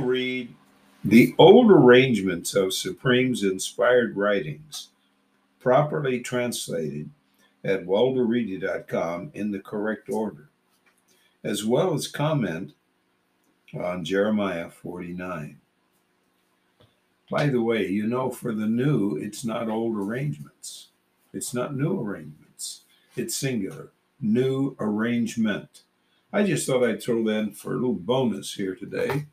read the old arrangements of Supreme's inspired writings, properly translated at walderreedy.com in the correct order, as well as comment on Jeremiah 49. By the way, you know, for the new, it's not old arrangements. It's not new arrangements. It's singular. New arrangement. I just thought I'd throw that in for a little bonus here today.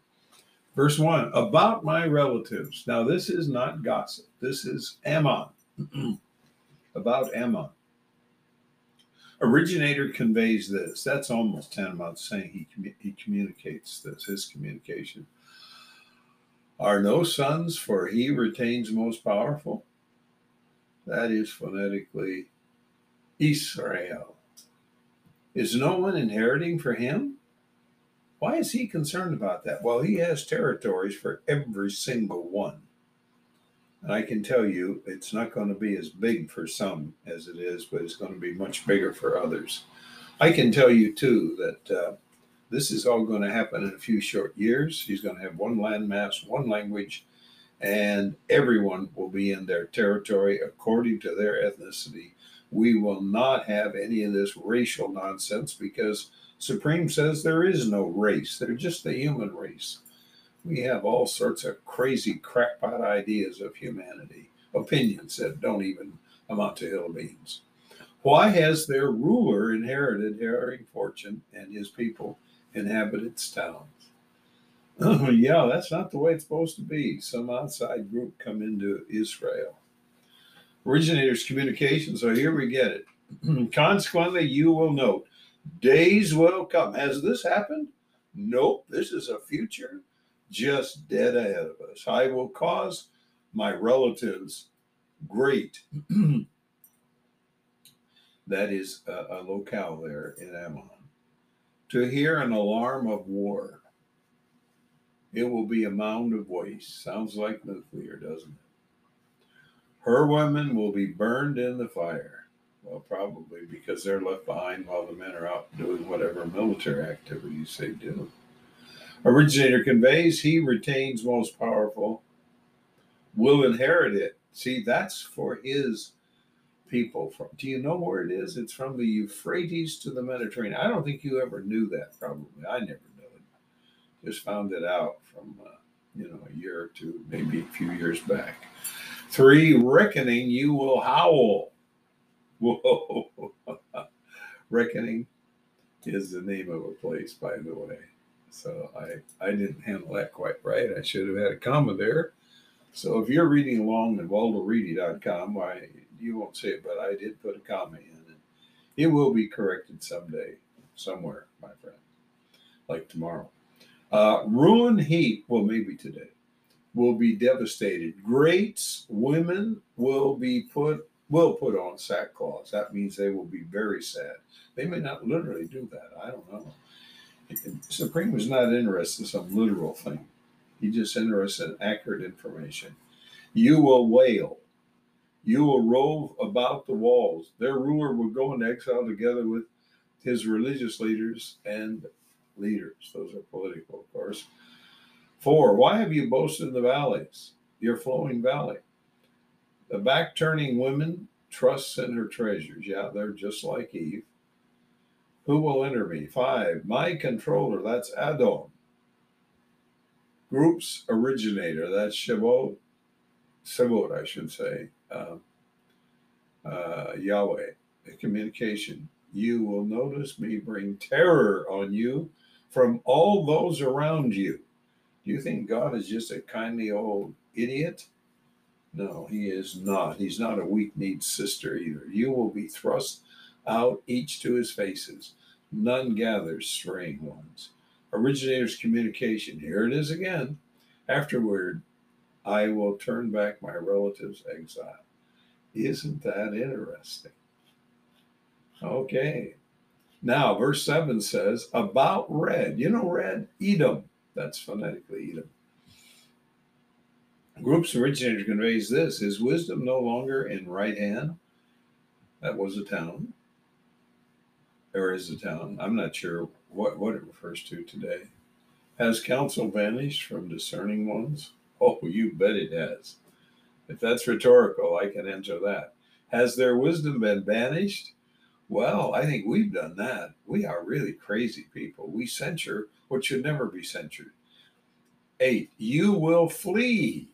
Verse 1 About my relatives. Now, this is not gossip. This is Ammon. about Ammon. Originator conveys this. That's almost tantamount to saying he, commu- he communicates this, his communication. Are no sons, for he retains most powerful? That is phonetically Israel. Is no one inheriting for him? Why is he concerned about that? Well, he has territories for every single one. And I can tell you it's not going to be as big for some as it is, but it's going to be much bigger for others. I can tell you, too, that uh, this is all going to happen in a few short years. He's going to have one landmass, one language, and everyone will be in their territory according to their ethnicity. We will not have any of this racial nonsense because Supreme says there is no race, they're just the human race. We have all sorts of crazy crackpot ideas of humanity, opinions that don't even amount to hill beans. Why has their ruler inherited herring fortune and his people inhabit its towns? Yeah, that's not the way it's supposed to be. Some outside group come into Israel. Originators communication, so here we get it. Consequently, you will note days will come. Has this happened? Nope, this is a future just dead ahead of us. I will cause my relatives great. that is a, a locale there in Ammon. To hear an alarm of war. It will be a mound of waste. Sounds like nuclear, doesn't it? Her women will be burned in the fire. Well, probably because they're left behind while the men are out doing whatever military activities they do. Originator conveys, he retains most powerful, will inherit it. See, that's for his people. From, do you know where it is? It's from the Euphrates to the Mediterranean. I don't think you ever knew that, probably. I never knew it. Just found it out from, uh, you know, a year or two, maybe a few years back. Three, reckoning, you will howl. Whoa. reckoning is the name of a place, by the way. So I, I didn't handle that quite right. I should have had a comma there. So if you're reading along at walderreedy.com, why you won't see it, but I did put a comma in, and it will be corrected someday, somewhere, my friend, like tomorrow. Uh, ruin heap, well, maybe today, will be devastated. Greats, women will be put will put on sackcloth. That means they will be very sad. They may not literally do that. I don't know. Supreme was not interested in some literal thing. He just interested in accurate information. You will wail. You will rove about the walls. Their ruler will go into exile together with his religious leaders and leaders. Those are political, of course. Four, why have you boasted in the valleys, your flowing valley? The back turning women trusts in her treasures. Yeah, they're just like Eve. Who will enter me? Five, my controller, that's Adon. Group's originator, that's Shavuot, Shavuot, I should say, uh, uh, Yahweh, the communication. You will notice me bring terror on you from all those around you. Do you think God is just a kindly old idiot? No, he is not. He's not a weak kneed sister either. You will be thrust out each to his faces none gathers straying ones. Originator's communication. Here it is again. Afterward, I will turn back my relatives' exile. Isn't that interesting? Okay. Now, verse 7 says, about red. You know red? Edom. That's phonetically Edom. Group's originator conveys this Is wisdom no longer in right hand? That was a town or is a town. I'm not sure what, what it refers to today. Has counsel vanished from discerning ones? Oh, you bet it has. If that's rhetorical, I can answer that. Has their wisdom been banished? Well, I think we've done that. We are really crazy people. We censure what should never be censured. Eight, you will flee.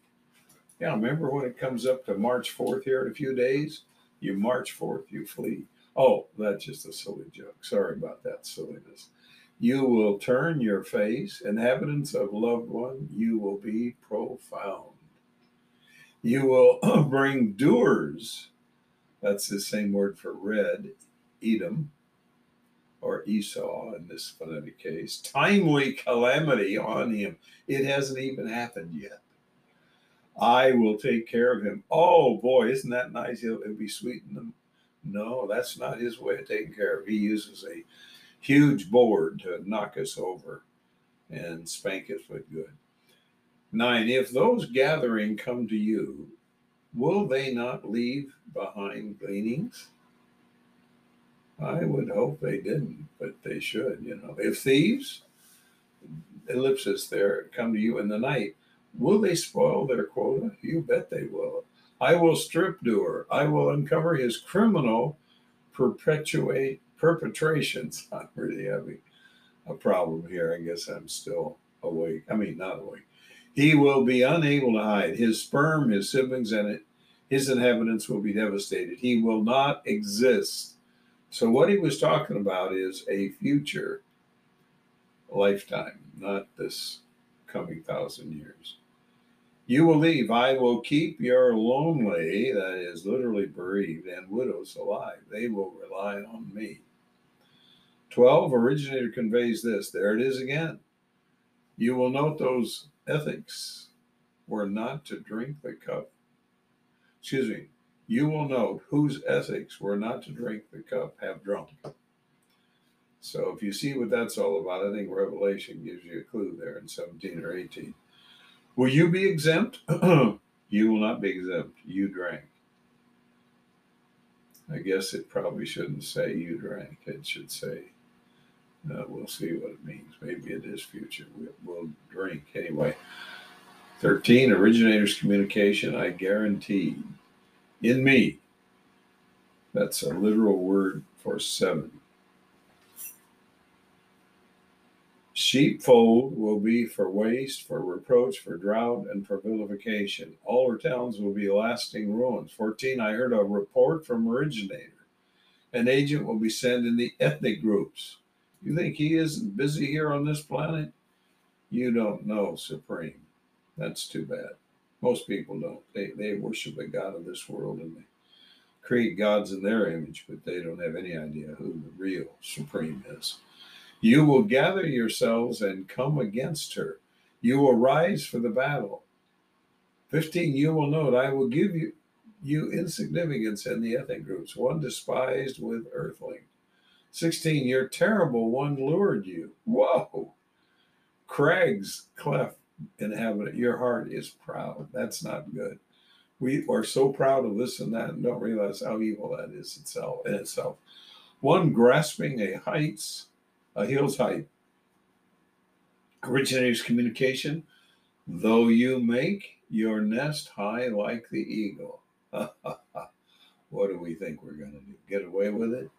Yeah, remember when it comes up to March 4th here in a few days? You march forth, you flee. Oh, that's just a silly joke. Sorry about that silliness. You will turn your face, inhabitants of loved one, you will be profound. You will bring doers, that's the same word for red, Edom, or Esau in this phonetic case, timely calamity on him. It hasn't even happened yet. I will take care of him. Oh boy, isn't that nice? He'll, it'll be sweet in them. No, that's not his way of taking care of. He uses a huge board to knock us over and spank us with good. Nine, if those gathering come to you, will they not leave behind gleanings? I would hope they didn't, but they should, you know. If thieves, ellipsis there, come to you in the night, will they spoil their quota? You bet they will. I will strip doer. I will uncover his criminal perpetuate perpetrations. I'm really having a problem here. I guess I'm still awake. I mean, not awake. He will be unable to hide. His sperm, his siblings, and his inhabitants will be devastated. He will not exist so, what he was talking about is a future lifetime, not this coming thousand years. You will leave. I will keep your lonely, that is literally bereaved, and widows alive. They will rely on me. 12, originator conveys this. There it is again. You will note those ethics were not to drink the cup. Excuse me you will note whose ethics were not to drink the cup have drunk. So if you see what that's all about, I think Revelation gives you a clue there in 17 or 18. Will you be exempt? you will not be exempt. You drank. I guess it probably shouldn't say you drank. It should say, uh, we'll see what it means. Maybe it is future. We'll, we'll drink. Anyway, 13, originator's communication. I guarantee in me. That's a literal word for seven. Sheepfold will be for waste, for reproach, for drought, and for vilification. All her towns will be lasting ruins. 14. I heard a report from originator. An agent will be sent in the ethnic groups. You think he isn't busy here on this planet? You don't know, Supreme. That's too bad. Most people don't. They they worship the God of this world and they create gods in their image, but they don't have any idea who the real supreme is. You will gather yourselves and come against her. You will rise for the battle. 15, you will note, I will give you, you insignificance in the ethnic groups, one despised with earthling. 16, your terrible one lured you. Whoa! Crags cleft inhabitant, your heart is proud. That's not good. We are so proud of this and that and don't realize how evil that is itself in itself. One grasping a heights, a hill's height. Originates communication, though you make your nest high like the eagle. what do we think we're going to do? Get away with it?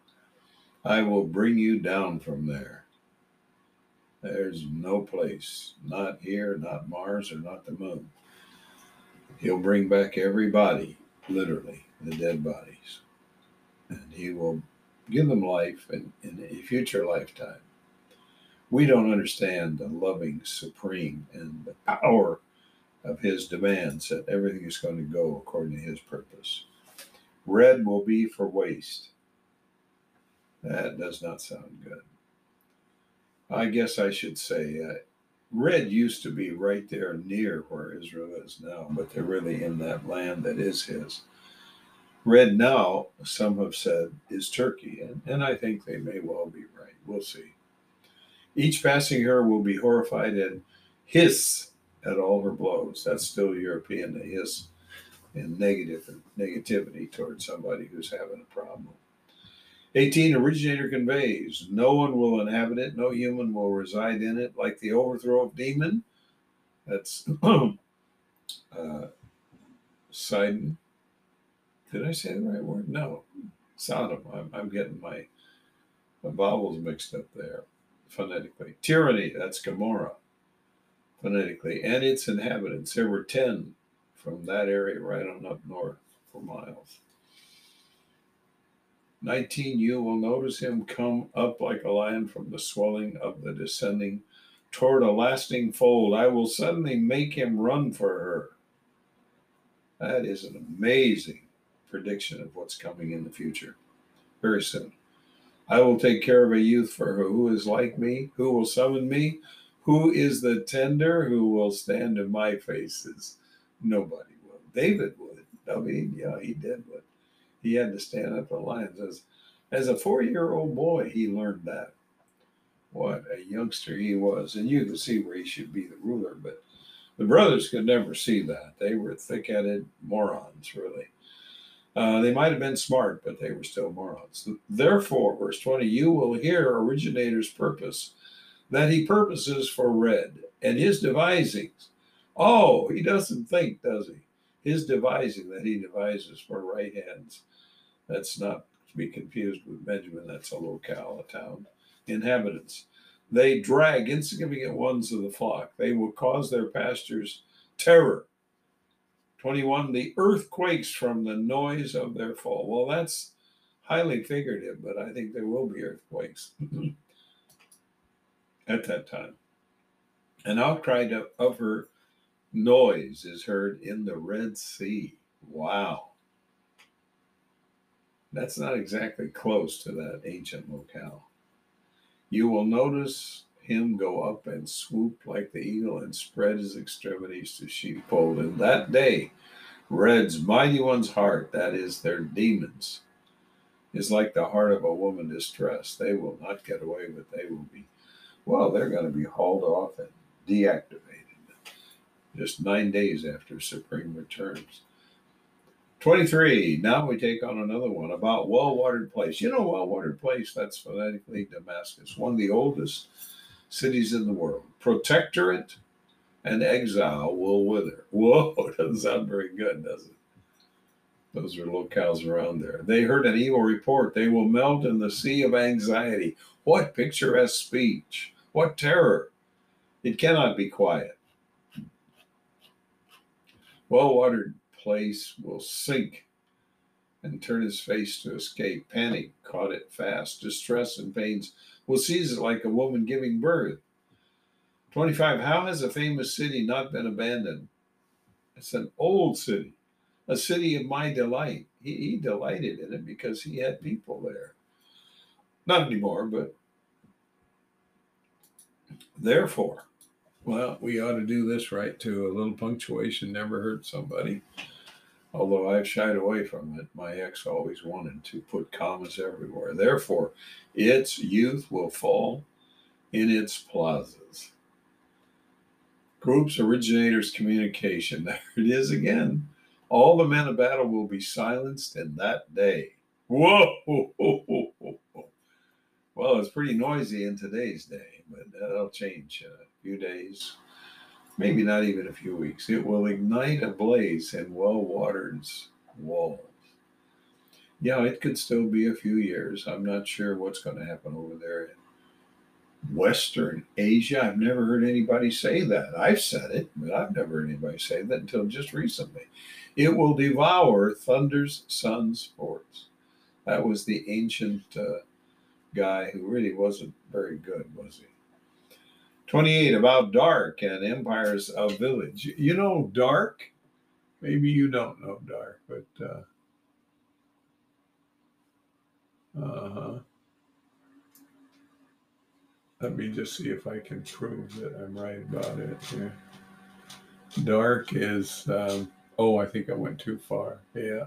I will bring you down from there. There's no place, not here, not Mars, or not the moon. He'll bring back everybody, literally, the dead bodies. And he will give them life in, in a future lifetime. We don't understand the loving supreme and the power of his demands that everything is going to go according to his purpose. Red will be for waste. That does not sound good. I guess I should say uh, red used to be right there near where Israel is now, but they're really in that land that is his. Red now, some have said, is Turkey, and, and I think they may well be right. We'll see. Each passing her will be horrified and hiss at all her blows. That's still European to hiss in negative negativity towards somebody who's having a problem. 18 originator conveys. No one will inhabit it. No human will reside in it. Like the overthrow of demon. That's uh sidon. Did i say the right word? No. Sodom. I'm, I'm getting my, my vowels mixed up there phonetically. Tyranny. That's gomorrah phonetically. And its inhabitants. There were 10 from that area right on up north for miles 19, you will notice him come up like a lion from the swelling of the descending toward a lasting fold. I will suddenly make him run for her. That is an amazing prediction of what's coming in the future. Very soon. I will take care of a youth for her who is like me, who will summon me, who is the tender, who will stand in my faces. Nobody will. David would. I mean, yeah, he did would he had to stand up for lions. As, as a four year old boy, he learned that. What a youngster he was. And you could see where he should be the ruler, but the brothers could never see that. They were thick headed morons, really. Uh, they might have been smart, but they were still morons. Therefore, verse 20, you will hear originator's purpose, that he purposes for red, and his devisings. Oh, he doesn't think, does he? His devising that he devises for right hands. That's not to be confused with Benjamin. That's a locale, a town. Inhabitants. They drag insignificant ones of the flock. They will cause their pastures terror. 21. The earth quakes from the noise of their fall. Well, that's highly figurative, but I think there will be earthquakes at that time. An outcry of her noise is heard in the Red Sea. Wow. That's not exactly close to that ancient locale. You will notice him go up and swoop like the eagle and spread his extremities to sheepfold. In that day, Red's mighty one's heart, that is, their demons, is like the heart of a woman distressed. They will not get away, but they will be, well, they're going to be hauled off and deactivated just nine days after Supreme returns. 23. Now we take on another one about well watered place. You know, well watered place, that's phonetically Damascus, one of the oldest cities in the world. Protectorate and exile will wither. Whoa, doesn't sound very good, does it? Those are locales around there. They heard an evil report. They will melt in the sea of anxiety. What picturesque speech! What terror! It cannot be quiet. Well watered place will sink and turn his face to escape. Panic caught it fast. Distress and pains will seize it like a woman giving birth. 25. How has a famous city not been abandoned? It's an old city, a city of my delight. He, he delighted in it because he had people there. Not anymore, but therefore, well, we ought to do this right too. A little punctuation never hurt somebody. Although I've shied away from it, my ex always wanted to put commas everywhere. Therefore, its youth will fall in its plazas. Groups, originators, communication. There it is again. All the men of battle will be silenced in that day. Whoa! Well, it's pretty noisy in today's day, but that'll change. Uh, few days, maybe not even a few weeks. It will ignite a blaze in well watered walls. Yeah, it could still be a few years. I'm not sure what's going to happen over there in Western Asia. I've never heard anybody say that. I've said it, but I've never heard anybody say that until just recently. It will devour thunder's sun's sports. That was the ancient uh, guy who really wasn't very good, was he? 28 about dark and empires of village. You know dark? Maybe you don't know dark, but uh uh-huh. Let me just see if I can prove that I'm right about it here. Dark is um, oh, I think I went too far. Yeah.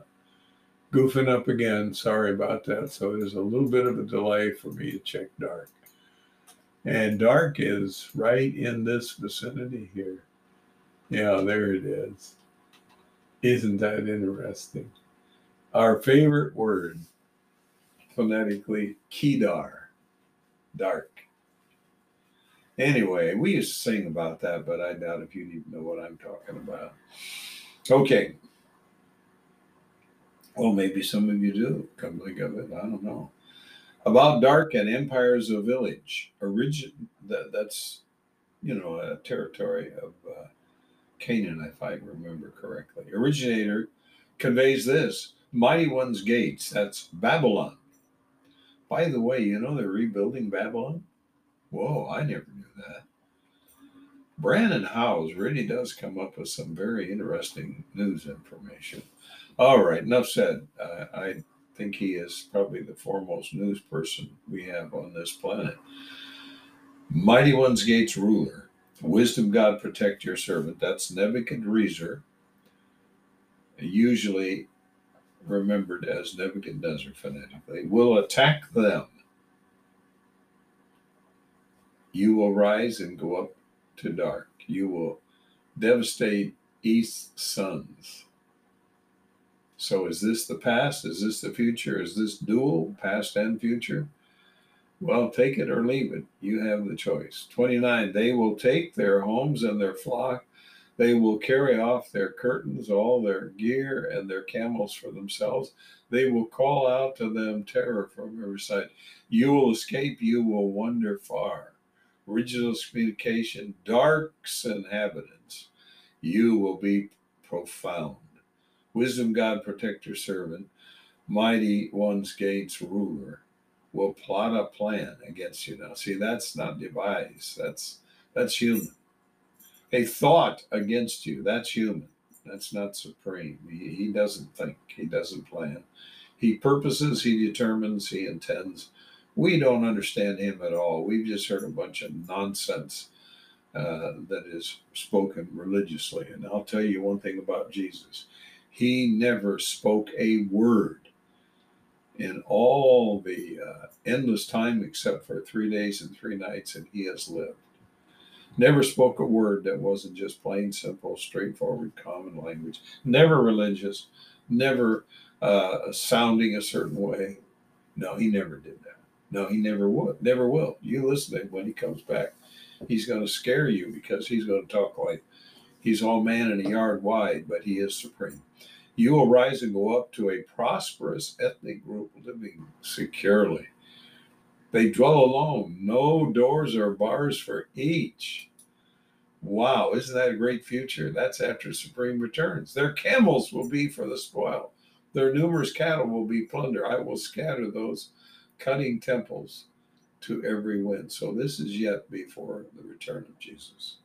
Goofing up again. Sorry about that. So there's a little bit of a delay for me to check dark. And dark is right in this vicinity here. Yeah, there it is. Isn't that interesting? Our favorite word phonetically Kedar, dark. Anyway, we used to sing about that, but I doubt if you even know what I'm talking about. Okay. Well, maybe some of you do. Come think of it, I don't know. About dark and empires of village. Origin that, that's you know a territory of uh, Canaan, if I remember correctly. Originator conveys this: mighty one's gates. That's Babylon. By the way, you know they're rebuilding Babylon. Whoa, I never knew that. Brandon Howse really does come up with some very interesting news information. All right, enough said. Uh, I think he is probably the foremost news person we have on this planet. Mighty One's Gates ruler, wisdom God protect your servant. That's Nebuchadnezzar, usually remembered as Nebuchadnezzar phonetically, will attack them you will rise and go up to dark. You will devastate East's sons. So, is this the past? Is this the future? Is this dual, past and future? Well, take it or leave it. You have the choice. 29. They will take their homes and their flock. They will carry off their curtains, all their gear, and their camels for themselves. They will call out to them terror from every side. You will escape, you will wander far original communication, dark's inhabitants, you will be profound. Wisdom, God, protect your servant, mighty one's gates, ruler, will plot a plan against you. Now, see, that's not devised. That's that's human. A thought against you. That's human. That's not supreme. He, he doesn't think. He doesn't plan. He purposes. He determines. He intends we don't understand him at all. We've just heard a bunch of nonsense uh, that is spoken religiously. And I'll tell you one thing about Jesus he never spoke a word in all the uh, endless time except for three days and three nights, and he has lived. Never spoke a word that wasn't just plain, simple, straightforward, common language. Never religious, never uh, sounding a certain way. No, he never did that. No, he never would, never will. You listen to him when he comes back. He's going to scare you because he's going to talk like he's all man in a yard wide, but he is supreme. You will rise and go up to a prosperous ethnic group living securely. They dwell alone, no doors or bars for each. Wow, isn't that a great future? That's after Supreme returns. Their camels will be for the spoil, their numerous cattle will be plunder. I will scatter those cutting temples to every wind. So this is yet before the return of Jesus.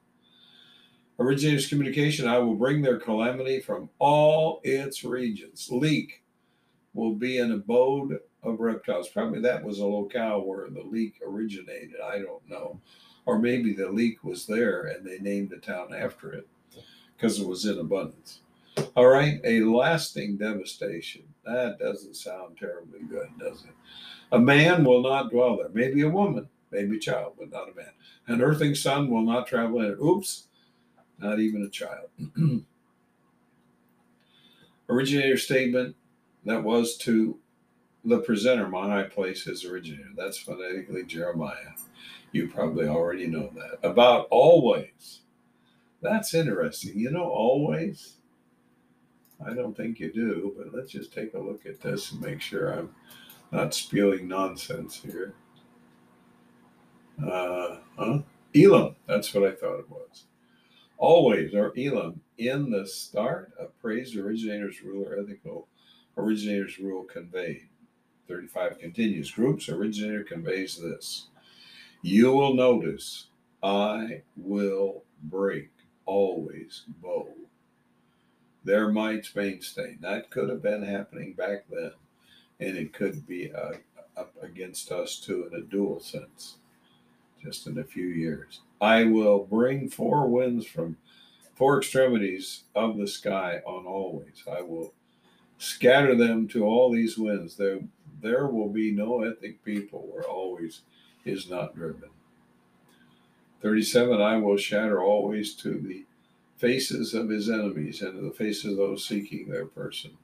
Originators communication, I will bring their calamity from all its regions. Leak will be an abode of reptiles. Probably that was a locale where the leak originated. I don't know. Or maybe the leak was there and they named the town after it because it was in abundance. All right, a lasting devastation. That doesn't sound terribly good, does it? A man will not dwell there. Maybe a woman, maybe a child, but not a man. An earthing son will not travel in it. Oops, not even a child. originator statement that was to the presenter, high place is originator. That's phonetically Jeremiah. You probably already know that. About always. That's interesting. You know, always. I don't think you do, but let's just take a look at this and make sure I'm not spewing nonsense here. Uh, huh? Elam, that's what I thought it was. Always, or Elam, in the start of praise originator's rule or ethical originator's rule conveyed. 35 continues. Groups originator conveys this. You will notice I will break always bow. Their might's mainstay. That could have been happening back then and it could be uh, up against us too in a dual sense, just in a few years. I will bring four winds from four extremities of the sky on always. I will scatter them to all these winds. There, there will be no ethnic people where always is not driven. 37 I will shatter always to the faces of his enemies and to the faces of those seeking their person.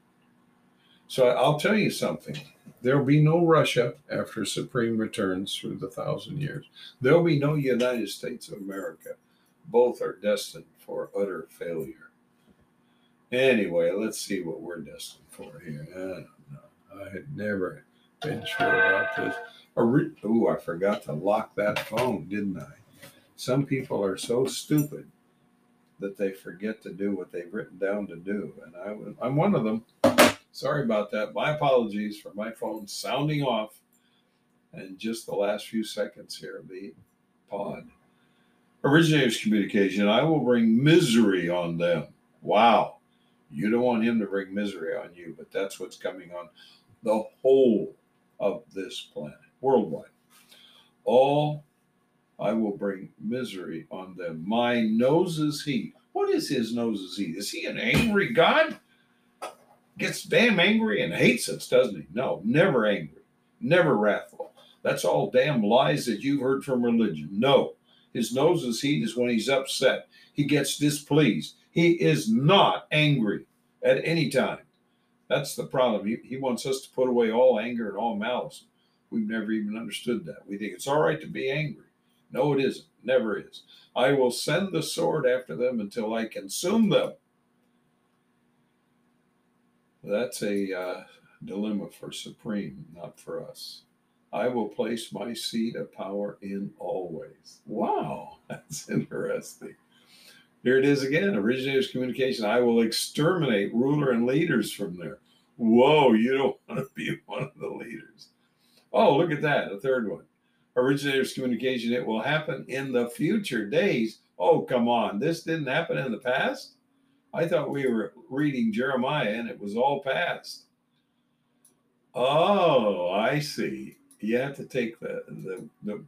So I'll tell you something. There'll be no Russia after Supreme returns through the thousand years. There'll be no United States of America. Both are destined for utter failure. Anyway, let's see what we're destined for here. I don't know. I had never been sure about this. Oh, I forgot to lock that phone, didn't I? Some people are so stupid that they forget to do what they've written down to do, and I, I'm one of them. Sorry about that. My apologies for my phone sounding off and just the last few seconds here of the pod. Originators communication, I will bring misery on them. Wow. You don't want him to bring misery on you, but that's what's coming on the whole of this planet, worldwide. All I will bring misery on them. My nose is he. What is his nose is he? Is he an angry God? Gets damn angry and hates us, doesn't he? No, never angry, never wrathful. That's all damn lies that you've heard from religion. No, his nose's heat is when he's upset. He gets displeased. He is not angry at any time. That's the problem. He, he wants us to put away all anger and all malice. We've never even understood that. We think it's all right to be angry. No, it isn't. Never is. I will send the sword after them until I consume them. That's a uh, dilemma for Supreme, not for us. I will place my seat of power in always. Wow, that's interesting. Here it is again originators communication. I will exterminate ruler and leaders from there. Whoa, you don't want to be one of the leaders. Oh, look at that, a third one. Originators communication. It will happen in the future days. Oh, come on. This didn't happen in the past? I thought we were reading Jeremiah and it was all past. Oh, I see. You have to take the the the,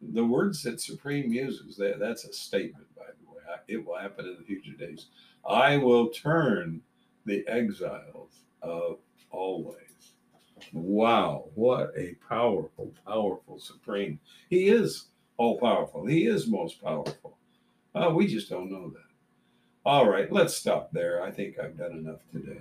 the words that Supreme uses. That that's a statement, by the way. It will happen in the future days. I will turn the exiles of always. Wow, what a powerful, powerful Supreme. He is all powerful. He is most powerful. Uh, we just don't know that. All right, let's stop there. I think I've done enough today.